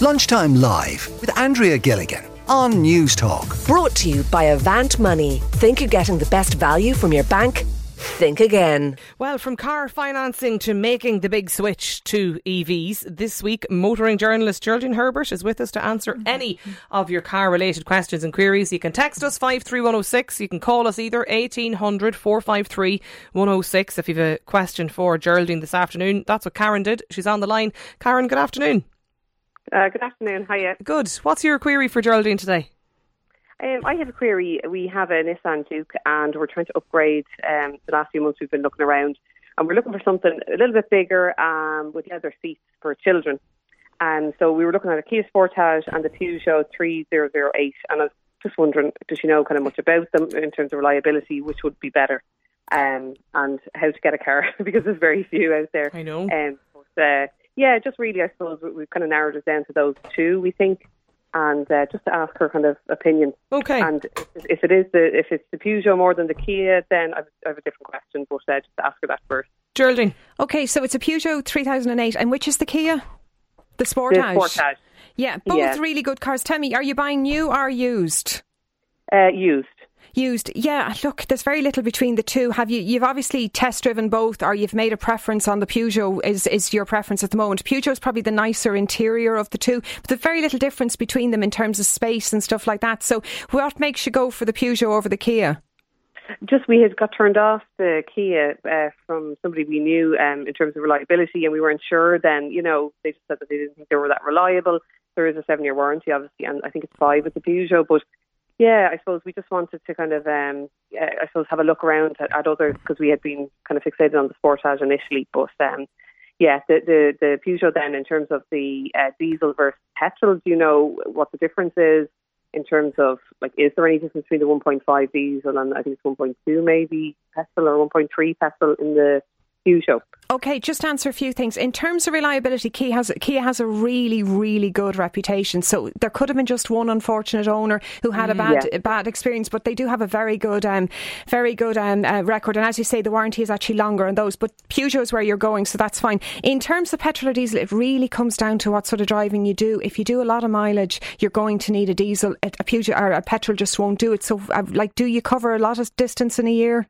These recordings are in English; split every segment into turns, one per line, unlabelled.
Lunchtime Live with Andrea Gilligan on Newstalk.
Brought to you by Avant Money. Think you're getting the best value from your bank? Think again.
Well, from car financing to making the big switch to EVs, this week, motoring journalist Geraldine Herbert is with us to answer any of your car related questions and queries. You can text us 53106. You can call us either 1800 453 106 if you have a question for Geraldine this afternoon. That's what Karen did. She's on the line. Karen, good afternoon.
Uh, good afternoon. Hiya.
Good. What's your query for Geraldine today?
Um, I have a query. We have a Nissan Juke and we're trying to upgrade. Um, the last few months we've been looking around and we're looking for something a little bit bigger um, with leather seats for children. And so we were looking at a Kia Sportage and the Peugeot 3008. And I was just wondering, does she know kind of much about them in terms of reliability, which would be better? Um, and how to get a car because there's very few out there.
I know.
Um, but, uh, yeah, just really, I suppose we- we've kind of narrowed it down to those two, we think, and uh, just to ask her kind of opinion.
Okay.
And if, if it is the if it's the Peugeot more than the Kia, then I've, I have a different question, but uh, just to ask her that first.
Geraldine.
Okay, so it's a Peugeot 3008, and which is the Kia? The Sportage.
The
Sportage.
Sportage,
Yeah, both
Yeah.
really good cars. Tell me, are you buying new or used?
uh, used.
Used. Yeah, look, there's very little between the two. Have you? You've obviously test driven both, or you've made a preference on the Peugeot. Is is your preference at the moment? Peugeot is probably the nicer interior of the two, but there's very little difference between them in terms of space and stuff like that. So, what makes you go for the Peugeot over the Kia?
Just we had got turned off the Kia uh, from somebody we knew um, in terms of reliability, and we weren't sure. Then you know they just said that they didn't think they were that reliable. There is a seven-year warranty, obviously, and I think it's five with the Peugeot. But yeah, I suppose we just wanted to kind of, um, I suppose, have a look around at, at others because we had been kind of fixated on the Sportage initially. But um, yeah, the, the the Peugeot then in terms of the uh, diesel versus petrol, do you know what the difference is? in terms of like is there any difference between the 1.5 diesel and I think it's 1.2 maybe petrol or 1.3 petrol in the Peugeot?
Okay, just answer a few things. In terms of reliability, Kia has Kia has a really, really good reputation. So there could have been just one unfortunate owner who had a bad
Yeah.
bad experience, but they do have a very good, um, very good um, uh, record. And as you say, the warranty is actually longer on those. But Peugeot is where you're going, so that's fine. In terms of petrol or diesel, it really comes down to what sort of driving you do. If you do a lot of mileage, you're going to need a diesel. A, a Peugeot or a petrol just won't do it. So, uh, like, do you cover a lot of distance in a year?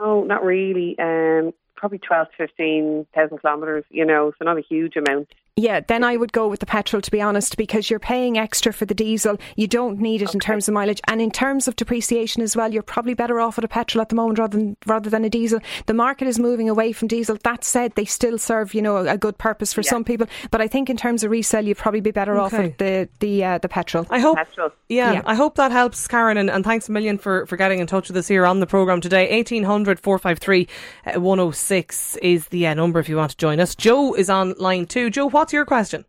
No, not really. Um, probably 12 to 15,000 kilometres, you know, so not a huge amount.
Yeah, then I would go with the petrol to be honest, because you're paying extra for the diesel. You don't need it in terms of mileage, and in terms of depreciation as well. You're probably better off with a petrol at the moment rather than rather than a diesel. The market is moving away from diesel. That said, they still serve you know a, a good purpose for some people. But I think in terms of resale, you'd probably be better off
Okay.
with the the uh, the petrol.
I hope.
Petrol.
Yeah,
Yeah.
I hope that helps, Karen, and, and thanks a million for, for getting in touch with us here on the programme today. 1800 453 uh, 106 is the uh, number if you want to join us. Joe is on line two. Joe, what's your question?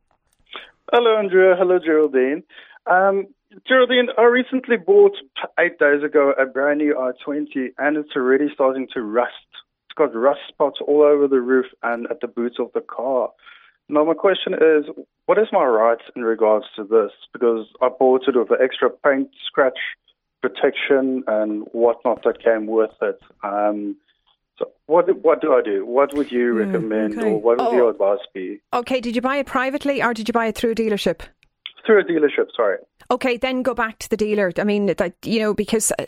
Hello, Andrea. Hello, Geraldine. Um, Geraldine, I recently bought eight days ago a brand new i20, and it's already starting to rust. It's got rust spots all over the roof and at the boots of the car. Now, my question is, what is my rights in regards to this? Because I bought it with the extra paint scratch protection and whatnot that came with it. Um, so, what what do I do? What would you recommend,
okay.
or what would
Oh.
your advice be?
Okay, did you buy it privately or did you buy it through a dealership?
Through a dealership, sorry.
Okay, then go back to the dealer. I mean, that you know because. uh,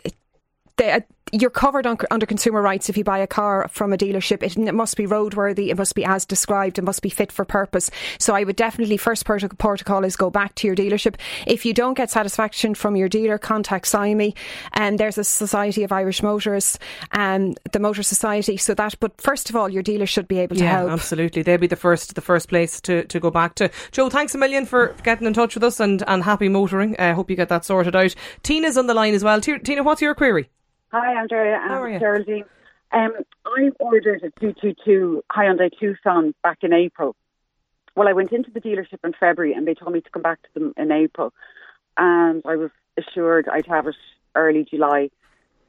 The, uh, you're covered on, under consumer rights if you buy a car from a dealership. It, it must be roadworthy. It must be as described. It must be fit for purpose. So I would definitely first protocol, protocol is go back to your dealership. If you don't get satisfaction from your dealer, contact SIMI. And um, there's a Society of Irish Motorists, and the Motor Society. So that, but first of all, your dealer should be able to
yeah,
help.
absolutely. They'll be the first the first place to, to go back to. Joe, thanks a million for getting in touch with us and, and happy motoring. I hope you get that sorted out. Tina's on the line as well. Ti- Tina, what's your query?
Hi, Andrea.
How are you?
I'm Geraldine. Um, I ordered a 222 Hyundai Tucson back in April. Well, I went into the dealership in February and they told me to come back to them in April. And I was assured I'd have it early July.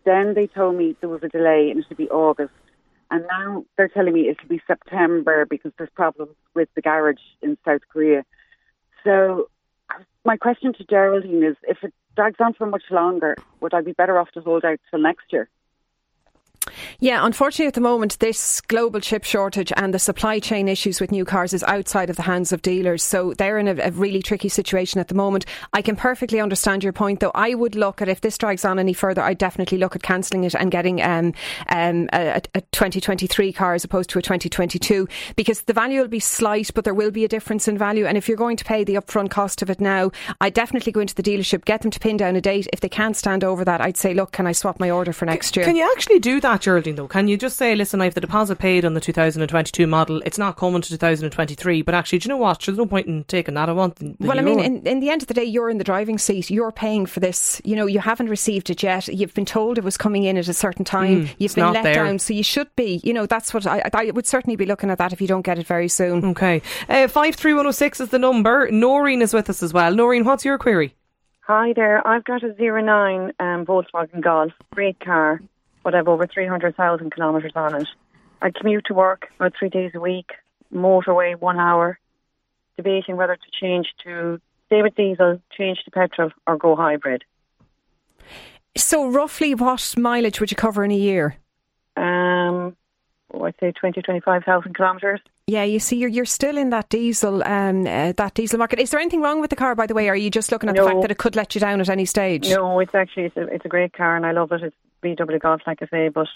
Then they told me there was a delay and it should be August. And now they're telling me it should be September because there's problems with the garage in South Korea. So my question to Geraldine is if it drags on for much longer, would I be better off to hold out till next year?
Yeah, unfortunately, at the moment, this global chip shortage and the supply chain issues with new cars is outside of the hands of dealers. So they're in a, a, really tricky situation at the moment. I can perfectly understand your point, though. I would look at if this drags on any further, I definitely look at cancelling it and getting um, um, a, a 2023 car as opposed to a 2022 because the value will be slight, but there will be a difference in value. And if you're going to pay the upfront cost of it now, I definitely go into the dealership, get them to pin down a date. If they can't stand over that, I'd say, look, can I swap my order for next year?
Can you actually do that, Geraldine, though? Can you just say, listen, I have the deposit paid on the 2022 model, it's not coming to 2023, but actually, do you know what? There's no point in taking that. I want the,
Well, I mean, in, in the end of the day, you're in the driving seat. You're paying for this. You know, you haven't received it yet. You've been told it was coming in at a certain time.
Mm,
You've been let
there.
down. So you should be, you know, that's what I, I would certainly be looking at that if you don't get it very soon.
Okay. Uh, 53106 is the number. Noreen is with us as well. Noreen, what's your query?
Hi there. I've got a zero nine um, Volkswagen Golf, great car, but I've over 300,000 kilometres on it. I commute to work about three days a week, motorway one hour, debating whether to change to stay with diesel, change to petrol, or go hybrid.
So, roughly what mileage would you cover in a year?
Um, oh, I'd say 20, 25,000 kilometres.
Yeah, you see, you're you're still in that diesel um, uh, that diesel market. Is there anything wrong with the car, by the way? Or are you just looking at the fact that it could let you down at any stage?
No, it's actually it's a, it's a great car and I love it. It's VW Golf, like I say, but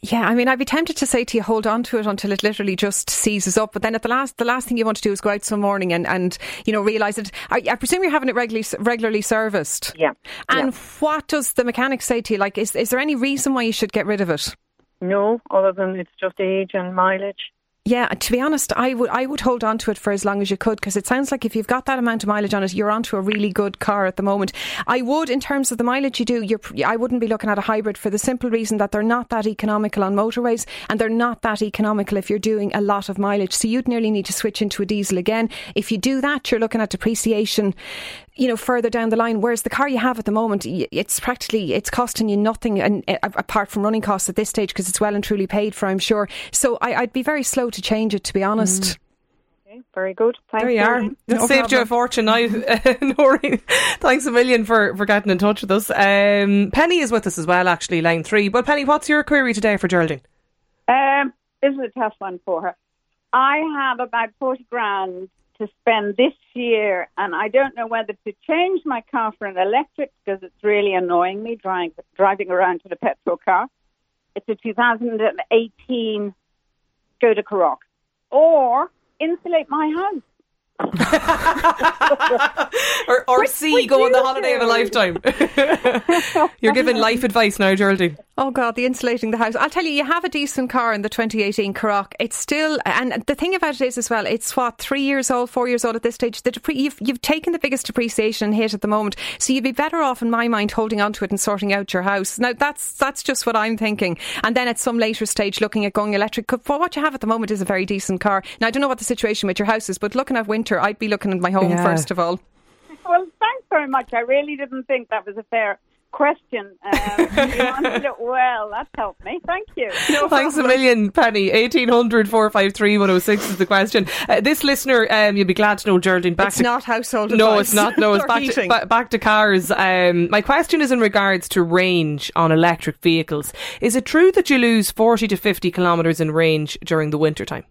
Yeah, I mean, I'd be tempted to say to you, hold on to it until it literally just seizes up. But then at the last, the last thing you want to do is go out some morning and, and you know realise it. I, I presume you're having it regularly regularly serviced.
yeah.
And
yeah.
what does the mechanic say to you? Like, is is there any reason why you should get rid of it?
No, other than it's just age and mileage.
Yeah, to be honest, I would I would hold on to it for as long as you could because it sounds like if you've got that amount of mileage on it, you're onto a really good car at the moment. I would, in terms of the mileage you do, I wouldn't be looking at a hybrid for the simple reason that they're not that economical on motorways and they're not that economical if you're doing a lot of mileage. So you'd nearly need to switch into a diesel again. If you do that, you're looking at depreciation you know further down the line whereas the car you have at the moment it's practically it's costing you nothing and uh, apart from running costs at this stage because it's well and truly paid for I'm sure so I, I'd be very slow to change it to be honest
Okay, very good. Thanks.
There you are.
Noreen.
It saved you a fortune now, Noreen. Thanks a million for, for getting in touch with us. Um, Penny is with us as well, actually, line three. But Penny, what's your query today for Geraldine?
Um, this is a tough one for her. I have about 40 grand to spend this year, and I don't know whether to change my car for an electric because it's really annoying me driving, driving around with a petrol car. It's a 2018 Skoda Karoq. Or insulate my house.
or or
Which
C, go on the
you
holiday of a lifetime. You're giving life advice now, Geraldine.
Oh God, the insulating the house. I'll tell you, you have a decent car in the 2018 Karoq. It's still, and the thing about it is as well, it's what three years old, four years old at this stage. The depre- you've you've taken the biggest depreciation hit at the moment, so you'd be better off, in my mind, holding on to it and sorting out your house. Now that's that's just what I'm thinking, and then at some later stage, looking at going electric. For what you have at the moment is a very decent car. Now I don't know what the situation with your house is, but looking at winter, I'd be looking at my home
Yeah.
first of all.
Well, thanks very much. I really didn't think that was a fair question. Um, you answered it well. That's helped me. Thank you.
Thanks a million, Penny. 1800 453 106 is the question. Uh, this listener, um, you'll be glad to know, Geraldine, back
It's
to
not household
No,
advice
it's not. No, it's back to, ba- back to cars. Um, my question is in regards to range on electric vehicles. Is it true that you lose 40 to 50 kilometres in range during the winter time?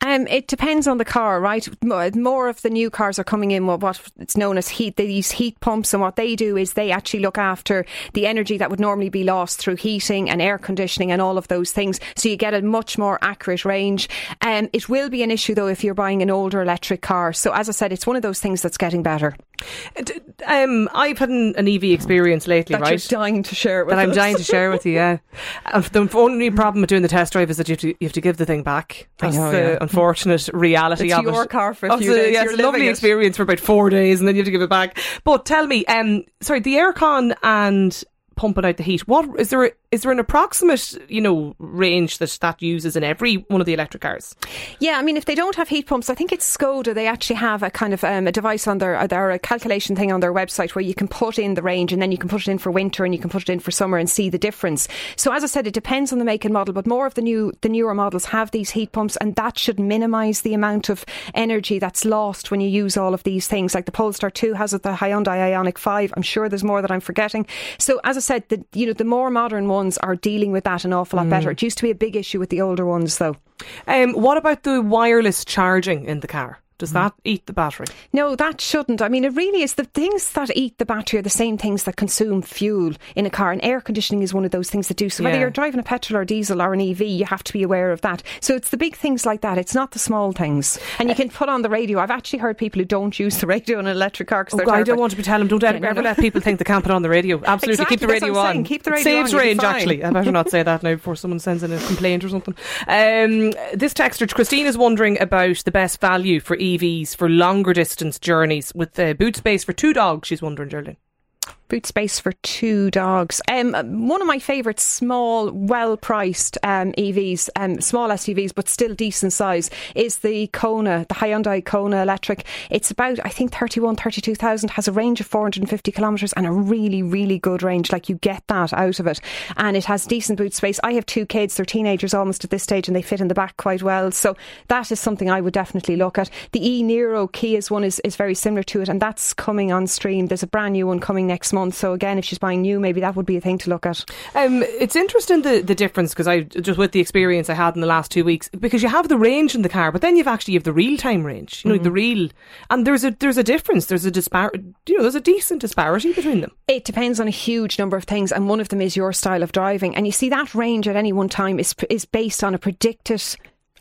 Um, it depends on the car, right? More of the new cars are coming in with what it's known as heat. These heat pumps, and what they do is they actually look after the energy that would normally be lost through heating and air conditioning and all of those things. So you get a much more accurate range. Um, it will be an issue though if you're buying an older electric car. So as I said, it's one of those things that's getting better.
Um, I've had an, an EV experience lately,
That
right?
you're dying to share it with
that I'm dying to share with you. Yeah, Uh, the only problem with doing the test drive is that you have to, you have to give the thing back.
I
That's
know,
the
yeah.
unfortunate reality
It's
of
your
it.
car for a
Oh,
few
it's
days,
Yeah,
you're
it's a lovely
it.
experience for about four days, and then you have to give it back. But tell me, um, sorry, the aircon and pumping out the heat. What is there? Is there an approximate, you know, range that that uses in every one of the electric cars?
Yeah, I mean, if they don't have heat pumps, I think it's Skoda. They actually have a kind of um, a device on their, their a calculation thing on their website where you can put in the range and then you can put it in for winter and you can put it in for summer and see the difference. So as I said, it depends on the make and model, but more of the new the newer models have these heat pumps, and that should minimise the amount of energy that's lost when you use all of these things. Like the Polestar Two has it, the Hyundai Ioniq Five. I'm sure there's more that I'm forgetting. So as I said, the you know the more modern ones ones are dealing with that an awful lot better. It used to be a big issue with the older ones, though.
Um, what about the wireless charging in the car? Does
Mm.
that eat the battery?
No, that shouldn't. I mean, it really is the things that eat the battery are the same things that consume fuel in a car, and air conditioning is one of those things that do. So whether
Yeah.
you're driving a petrol or diesel or an EV, you have to be aware of that. So it's the big things like that. It's not the small things. And you can put on the radio. I've actually heard people who don't use the radio in an electric car because
Oh, I don't want to be telling them. Don't
Yeah,
ever,
no,
ever
no.
let people think they can't put on the radio. Absolutely,
Exactly,
keep the radio on.
saying, keep the
It
radio
saves
on,
range. Actually, I better not say that now before someone sends in a complaint or something. Um, this texter Christine is wondering about the best value for EVs for longer distance journeys with uh, boot space for two dogs. She's wondering, Geraldine.
Boot space for two dogs. Um, one of my favourite small, well priced um, EVs, um, small SUVs, but still decent size, is the Kona, the Hyundai Kona electric. It's about, I think, 31, 32,000, has a range of 450 kilometres and a really, really good range. Like you get that out of it. And it has decent boot space. I have two kids, they're teenagers almost at this stage, and they fit in the back quite well. So that is something I would definitely look at. The E Nero Kia's one is, is very similar to it, and that's coming on stream. There's a brand new one coming next month. So again, if she's buying new, maybe that would be a thing to look at.
Um, it's interesting the, the difference because I just with the experience I had in the last two weeks because you have the range in the car, but then you've actually you have the real time range. You know the real, and there's a there's a difference. There's a disparity, You know, there's a decent disparity between them.
It depends on a huge number of things, and one of them is your style of driving. And you see that range at any one time is is based on a predicted.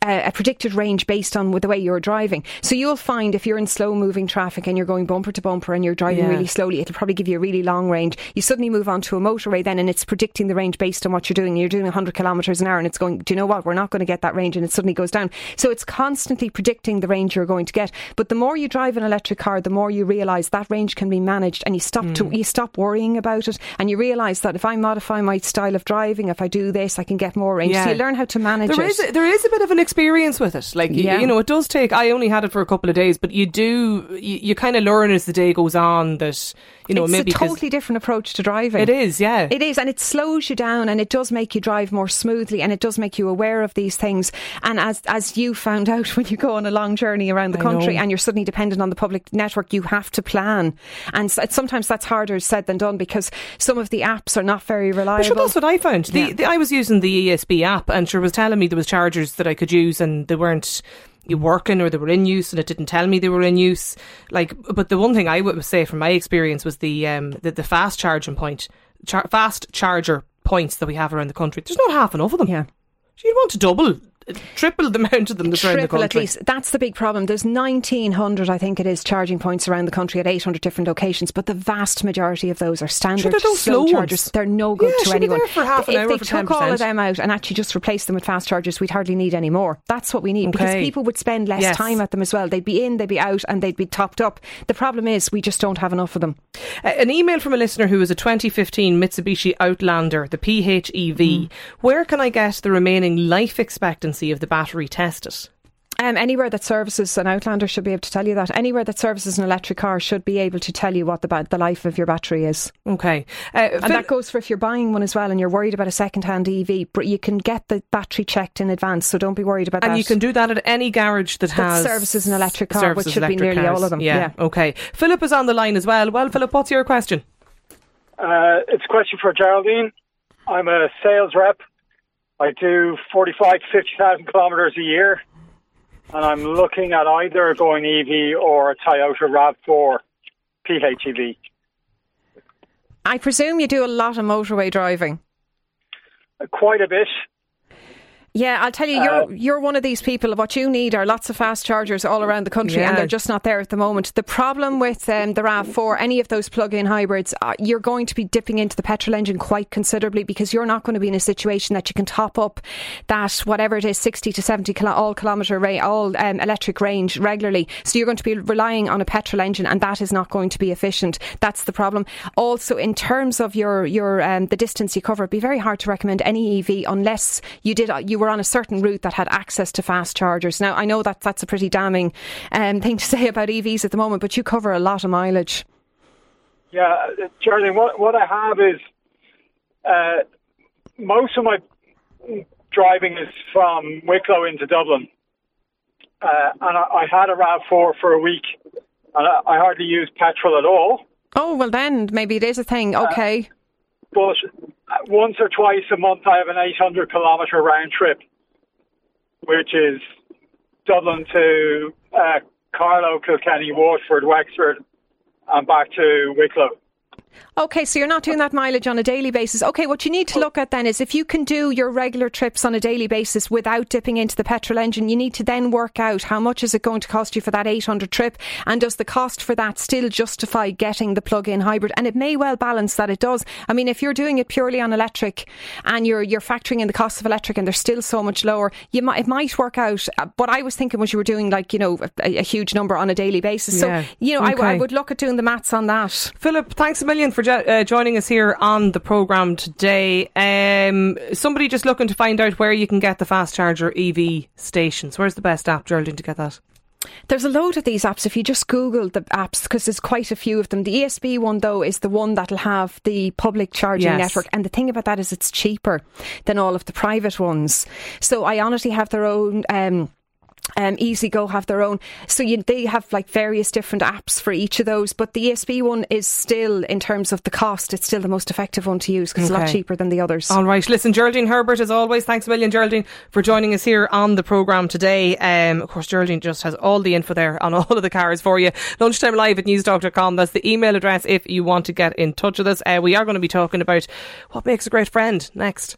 Uh, a predicted range based on the way you're driving. So you'll find if you're in slow moving traffic and you're going bumper to bumper and you're driving
Yeah.
really slowly, it'll probably give you a really long range. You suddenly move on to a motorway then and it's predicting the range based on what you're doing. You're doing 100 kilometres an hour and it's going, do you know what? We're not going to get that range and it suddenly goes down. So it's constantly predicting the range you're going to get. But the more you drive an electric car, the more you realise that range can be managed and you stop to, you stop worrying about it and you realise that if I modify my style of driving, if I do this, I can get more range. So you learn how to manage
There
it.
is a, there is a bit of an experience with it. Like
Yeah.
you know, it does take. I only had it for a couple of days, but you do you, you kind of learn as the day goes on that you know
it's
maybe
a totally different approach to driving.
it is yeah.
It is, and it slows you down, and it does make you drive more smoothly, and it does make you aware of these things. And as as you found out when you go on a long journey around the
I
country,
know.
and you're suddenly dependent on the public network, you have to plan. And sometimes that's harder said than done because some of the apps are not very reliable.
sure, that's what I found. The,
Yeah.
the, I was using the ESB app, and sure was telling me there was chargers that I could use, and they weren't working or they were in use, and it didn't tell me they were in use. Like, but the one thing I would say from my experience was the um, the, the fast charging point, char- fast charger points that we have around the country. There's not half enough of them.
Yeah.
you'd want to double, triple the amount of them that's around the
Triple
country.
at least. That's the big problem. There's 1,900, I think it is, charging points around the country at 800 different locations, but the vast majority of those are standard
they're those
slow
slow
chargers. They're no good
Yeah,
to anyone.
there for half an
if
hour
they took all
10%.
of them out and actually just replaced them with fast chargers, we'd hardly need any more. That's what we need because people would spend less
Yes.
time at them as well. They'd be in, they'd be out, and they'd be topped up. The problem is we just don't have enough of them.
Uh, An email from a listener who is a 2015 Mitsubishi Outlander, the PHEV.
Mm.
Where can I get the remaining life expectancy of the battery tested?
Um, anywhere that services an Outlander should be able to tell you that. Anywhere that services an electric car should be able to tell you what the, ba- the life of your battery is.
Okay. Uh,
And
Phil-
that goes for if you're buying one as well and you're worried about a second hand EV, but you can get the battery checked in advance, so don't be worried about
and
that.
And you can do that at any garage that,
That
has
services an electric car, which should be nearly
cars.
all of them,
Yeah.
yeah.
Okay. Philip is on the line as well. Well, Philip, what's your question?
Uh, it's a question for Geraldine. I'm a sales rep. I do 45 to 50,000 kilometres a year, and I'm looking at either a going EV or a Toyota RAV4 PHEV.
I presume you do a lot of motorway driving.
Uh, quite a bit.
Yeah, I'll tell you, you're you're one of these people. What you need are lots of fast chargers all around the country,
Yeah.
and they're just not there at the moment. The problem with um, the Rav Four, any of those plug-in hybrids, uh, you're going to be dipping into the petrol engine quite considerably because you're not going to be in a situation that you can top up that whatever it is, sixty to seventy kilo, all kilometre range, all um, electric range regularly. So you're going to be relying on a petrol engine, and that is not going to be efficient. That's the problem. Also, in terms of your your um, the distance you cover, it'd be very hard to recommend any EV unless you did you were on a certain route that had access to fast chargers. Now, I know that that's a pretty damning um, thing to say about EVs at the moment, but you cover a lot of mileage.
Yeah, uh, Geraldine, what, what I have is uh, most of my driving is from Wicklow into Dublin. Uh, and I, I had a RAV4 for a week, and I, I hardly use petrol at all.
Oh well, then maybe it is a thing. Okay.
But once or twice a month, I have an 800 kilometre round trip, which is Dublin to uh, Carlow, Kilkenny, Waterford, Wexford, and back to Wicklow.
Okay, so you're not doing that mileage on a daily basis. Okay, what you need to look at then is if you can do your regular trips on a daily basis without dipping into the petrol engine, you need to then work out how much is it going to cost you for that 800 trip and does the cost for that still justify getting the plug-in hybrid? And it may well balance that it does. I mean, if you're doing it purely on electric and you're you're factoring in the cost of electric and they're still so much lower, you might it might work out. Uh, what I was thinking was you were doing like, you know, a, a huge number on a daily basis.
Yeah.
So, you know,
Okay.
I, I would look at doing the maths on that.
Philip, thanks a million for jo- uh, joining us here on the programme today. Um, somebody just looking to find out where you can get the fast charger EV stations. Where's the best app, Geraldine, to get that?
There's a load of these apps. If you just Google the apps, because there's quite a few of them. The ESB one, though, is the one that'll have the public charging
Yes.
network. And the thing about that is it's cheaper than all of the private ones. So I honestly have their own. Um, um, EasyGo have their own, so you, they have like various different apps for each of those. But the ESB one is still, in terms of the cost, it's still the most effective one to use because it's a lot cheaper than the others.
All right, listen, Geraldine Herbert, as always, thanks a million, Geraldine, for joining us here on the programme today. Um, of course, Geraldine just has all the info there on all of the cars for you. Lunchtime live at newstalk.com. That's the email address if you want to get in touch with us. Uh, we are going to be talking about what makes a great friend next.